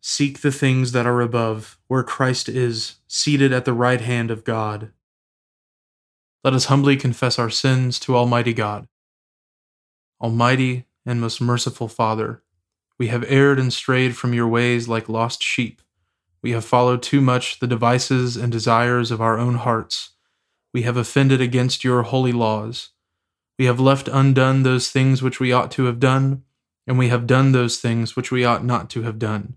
seek the things that are above, where Christ is, seated at the right hand of God. Let us humbly confess our sins to Almighty God. Almighty and most merciful Father, we have erred and strayed from your ways like lost sheep. We have followed too much the devices and desires of our own hearts. We have offended against your holy laws. We have left undone those things which we ought to have done and we have done those things which we ought not to have done.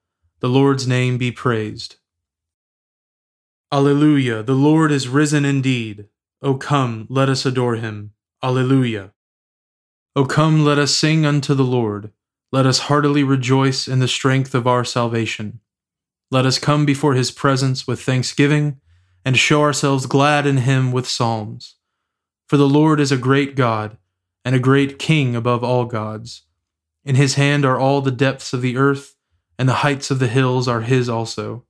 The Lord's name be praised. Alleluia. The Lord is risen indeed. O come, let us adore him. Alleluia. O come, let us sing unto the Lord. Let us heartily rejoice in the strength of our salvation. Let us come before his presence with thanksgiving and show ourselves glad in him with psalms. For the Lord is a great God and a great King above all gods. In his hand are all the depths of the earth, and the heights of the hills are his also.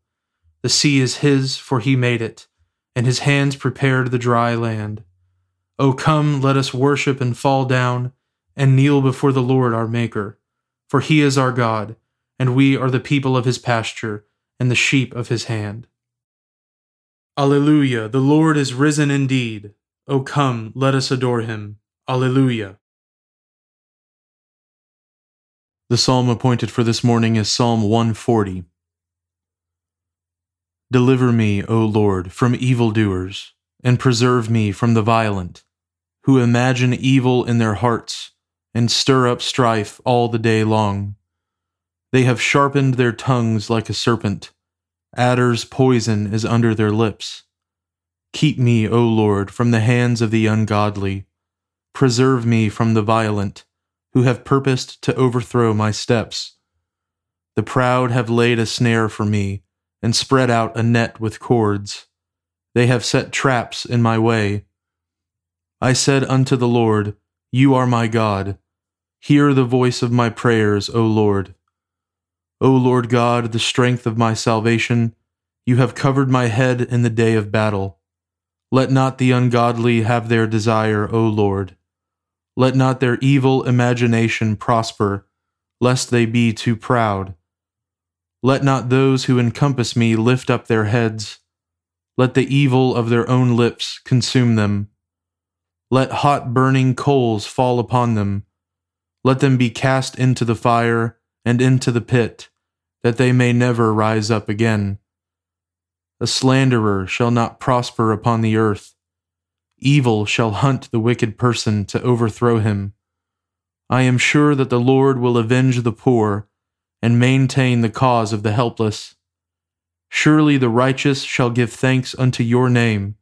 The sea is his, for he made it, and his hands prepared the dry land. O come, let us worship and fall down, and kneel before the Lord our Maker. For he is our God, and we are the people of his pasture, and the sheep of his hand. Alleluia, the Lord is risen indeed. O come, let us adore him. Alleluia. The psalm appointed for this morning is Psalm 140. Deliver me, O Lord, from evildoers, and preserve me from the violent, who imagine evil in their hearts, and stir up strife all the day long. They have sharpened their tongues like a serpent, adder's poison is under their lips. Keep me, O Lord, from the hands of the ungodly Preserve me from the violent, who have purposed to overthrow my steps. The proud have laid a snare for me, and spread out a net with cords. They have set traps in my way. I said unto the Lord, You are my God. Hear the voice of my prayers, O Lord. O Lord God, the strength of my salvation, you have covered my head in the day of battle. Let not the ungodly have their desire, O Lord. Let not their evil imagination prosper, lest they be too proud. Let not those who encompass me lift up their heads. Let the evil of their own lips consume them. Let hot burning coals fall upon them. Let them be cast into the fire and into the pit, that they may never rise up again. A slanderer shall not prosper upon the earth Evil shall hunt the wicked person to overthrow him. I am sure that the Lord will avenge the poor and maintain the cause of the helpless. Surely the righteous shall give thanks unto your name,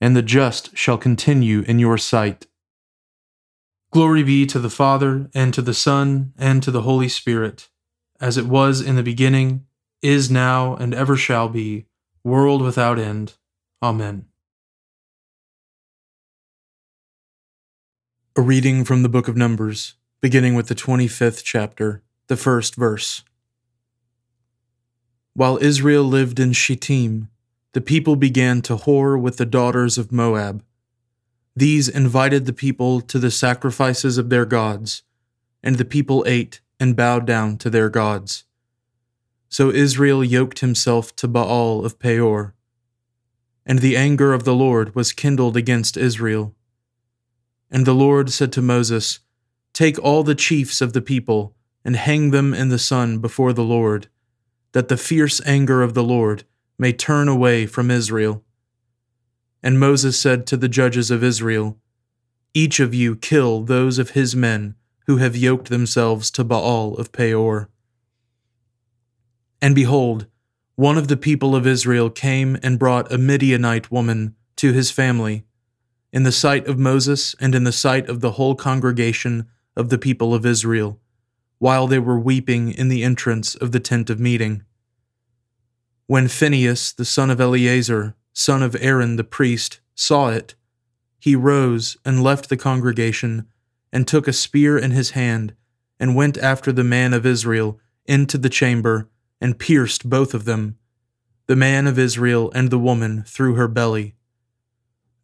and the just shall continue in your sight. Glory be to the Father, and to the Son, and to the Holy Spirit, as it was in the beginning, is now, and ever shall be, world without end. Amen. A reading from the book of Numbers, beginning with the 25th chapter, the first verse. While Israel lived in Shittim, the people began to whore with the daughters of Moab. These invited the people to the sacrifices of their gods, and the people ate and bowed down to their gods. So Israel yoked himself to Baal of Peor. And the anger of the Lord was kindled against Israel. And the Lord said to Moses, Take all the chiefs of the people, and hang them in the sun before the Lord that the fierce anger of the Lord may turn away from Israel. And Moses said to the judges of Israel, Each of you kill those of his men who have yoked themselves to Baal of Peor. And behold, one of the people of Israel came and brought a Midianite woman to his family, in the sight of Moses and in the sight of the whole congregation of the people of Israel while they were weeping in the entrance of the tent of meeting. When Phinehas, the son of Eleazar, son of Aaron the priest, saw it, he rose and left the congregation, and took a spear in his hand, and went after the man of Israel into the chamber, and pierced both of them, the man of Israel and the woman, through her belly.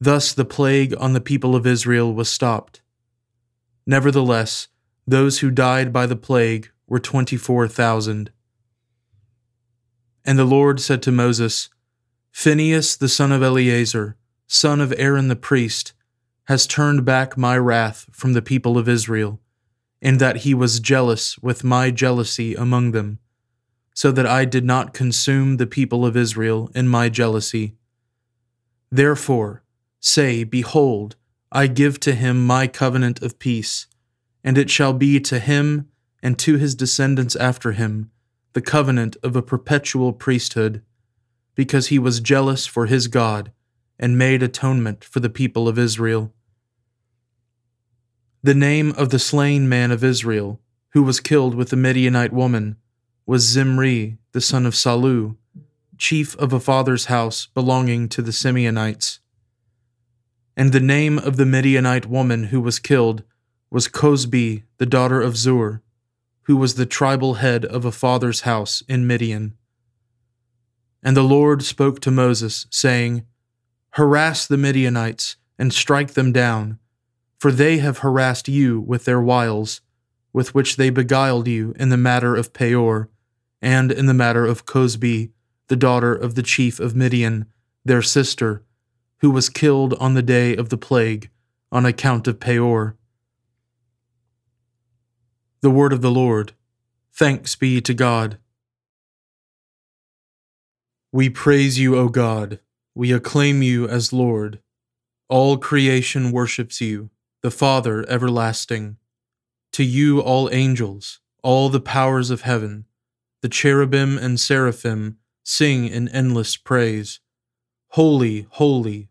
Thus the plague on the people of Israel was stopped. Nevertheless, those who died by the plague were 24,000. And the Lord said to Moses, Phinehas the son of Eleazar, son of Aaron the priest, has turned back my wrath from the people of Israel, in that he was jealous with my jealousy among them, so that I did not consume the people of Israel in my jealousy. Therefore, say, Behold, I give to him my covenant of peace and it shall be to him and to his descendants after him the covenant of a perpetual priesthood, because he was jealous for his God and made atonement for the people of Israel. The name of the slain man of Israel, who was killed with the Midianite woman, was Zimri, the son of Salu, chief of a father's house belonging to the Simeonites. And the name of the Midianite woman who was killed was Cozbi, the daughter of Zur, who was the tribal head of a father's house in Midian. And the Lord spoke to Moses, saying, Harass the Midianites and strike them down, for they have harassed you with their wiles, with which they beguiled you in the matter of Peor, and in the matter of Cozbi, the daughter of the chief of Midian, their sister, who was killed on the day of the plague on account of Peor. The word of the Lord. Thanks be to God. We praise you, O God. We acclaim you as Lord. All creation worships you, the Father everlasting. To you, all angels, all the powers of heaven, the cherubim and seraphim sing in endless praise. Holy, holy,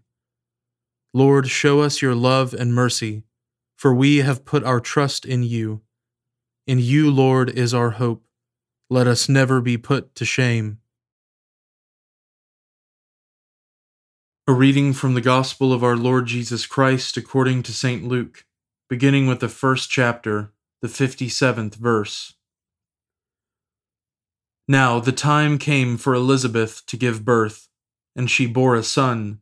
Lord, show us your love and mercy, for we have put our trust in you. In you, Lord, is our hope. Let us never be put to shame. A reading from the Gospel of our Lord Jesus Christ according to St. Luke, beginning with the first chapter, the 57th verse. Now the time came for Elizabeth to give birth, and she bore a son.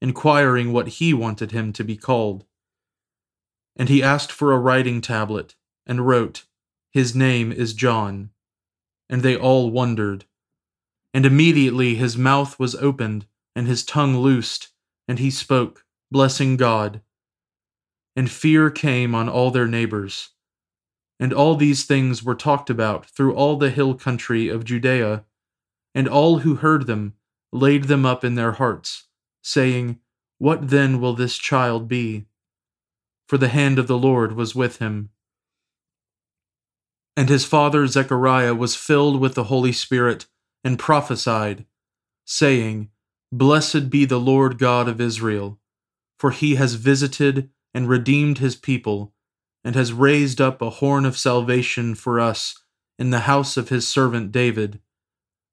inquiring what he wanted him to be called. And he asked for a writing tablet, and wrote, His name is John. And they all wondered. And immediately his mouth was opened, and his tongue loosed, and he spoke, blessing God. And fear came on all their neighbors. And all these things were talked about through all the hill country of Judea, and all who heard them laid them up in their hearts, saying, What then will this child be? For the hand of the Lord was with him. And his father Zechariah was filled with the Holy Spirit and prophesied, saying, Blessed be the Lord God of Israel, for he has visited and redeemed his people, and has raised up a horn of salvation for us in the house of his servant David,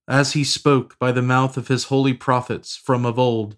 as he spoke by the mouth of his holy prophets from of old,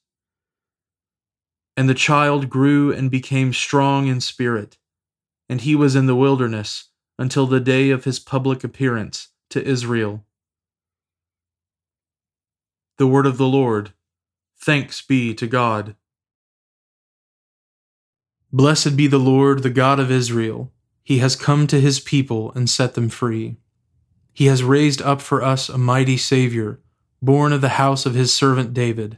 And the child grew and became strong in spirit, and he was in the wilderness until the day of his public appearance to Israel. The word of the Lord. Thanks be to God. Blessed be the Lord, the God of Israel. He has come to his people and set them free. He has raised up for us a mighty Savior, born of the house of his servant David.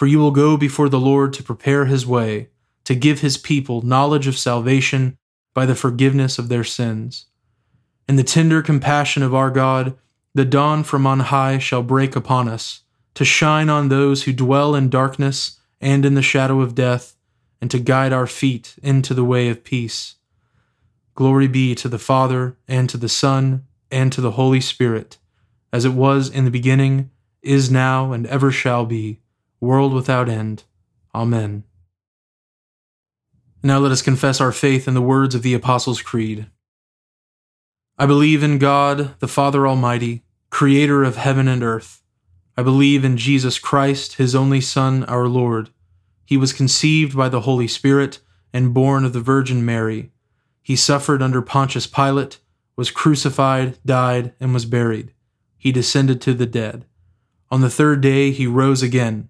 for you will go before the Lord to prepare his way, to give his people knowledge of salvation by the forgiveness of their sins in the tender compassion of our God, the dawn from on high shall break upon us, to shine on those who dwell in darkness and in the shadow of death, and to guide our feet into the way of peace. Glory be to the Father, and to the Son, and to the Holy Spirit, as it was in the beginning, is now, and ever shall be, world without end. Amen. Now let us confess our faith in the words of the Apostles' Creed. I believe in God, the Father Almighty, creator of heaven and earth. I believe in Jesus Christ, his only Son, our Lord. He was conceived by the Holy Spirit and born of the Virgin Mary. He suffered under Pontius Pilate, was crucified, died, and was buried. He descended to the dead. On the third day he rose again.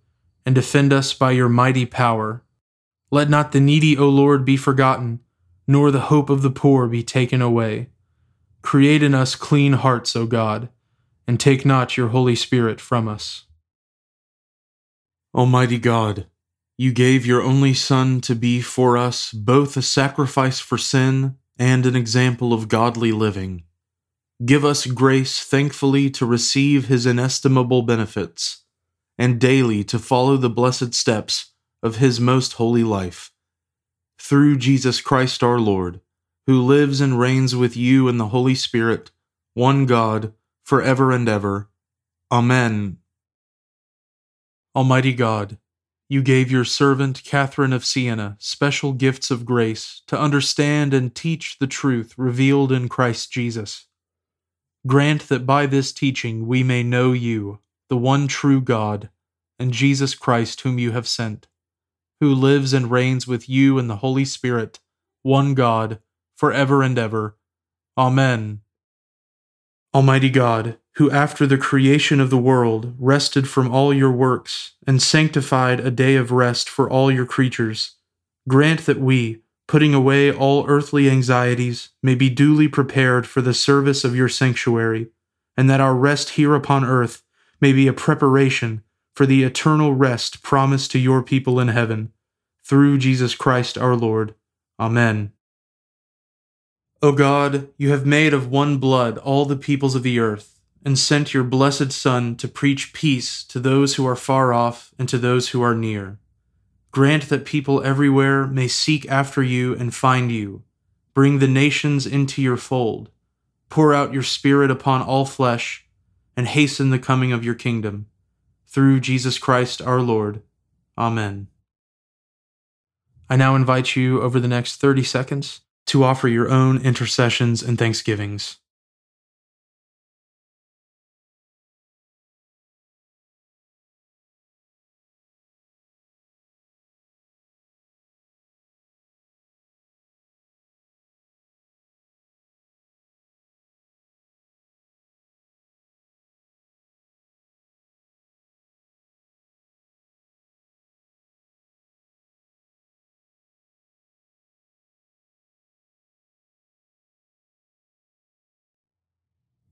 and defend us by your mighty power. Let not the needy, O Lord, be forgotten, nor the hope of the poor be taken away. Create in us clean hearts, O God, and take not your Holy Spirit from us. Almighty God, you gave your only Son to be for us both a sacrifice for sin and an example of godly living. Give us grace thankfully to receive his inestimable benefits, and daily to follow the blessed steps of his most holy life. Through Jesus Christ our Lord, who lives and reigns with you in the Holy Spirit, one God, for ever and ever. Amen. Almighty God, you gave your servant Catherine of Siena special gifts of grace to understand and teach the truth revealed in Christ Jesus. Grant that by this teaching we may know you, the one true God, and Jesus Christ whom you have sent, who lives and reigns with you in the Holy Spirit, one God, for ever and ever. Amen. Almighty God, who after the creation of the world rested from all your works and sanctified a day of rest for all your creatures, grant that we, putting away all earthly anxieties, may be duly prepared for the service of your sanctuary, and that our rest here upon earth may be a preparation for the eternal rest promised to your people in heaven. Through Jesus Christ our Lord. Amen. O God, you have made of one blood all the peoples of the earth and sent your blessed Son to preach peace to those who are far off and to those who are near. Grant that people everywhere may seek after you and find you. Bring the nations into your fold. Pour out your Spirit upon all flesh, and hasten the coming of your kingdom. Through Jesus Christ our Lord. Amen. I now invite you over the next 30 seconds to offer your own intercessions and thanksgivings.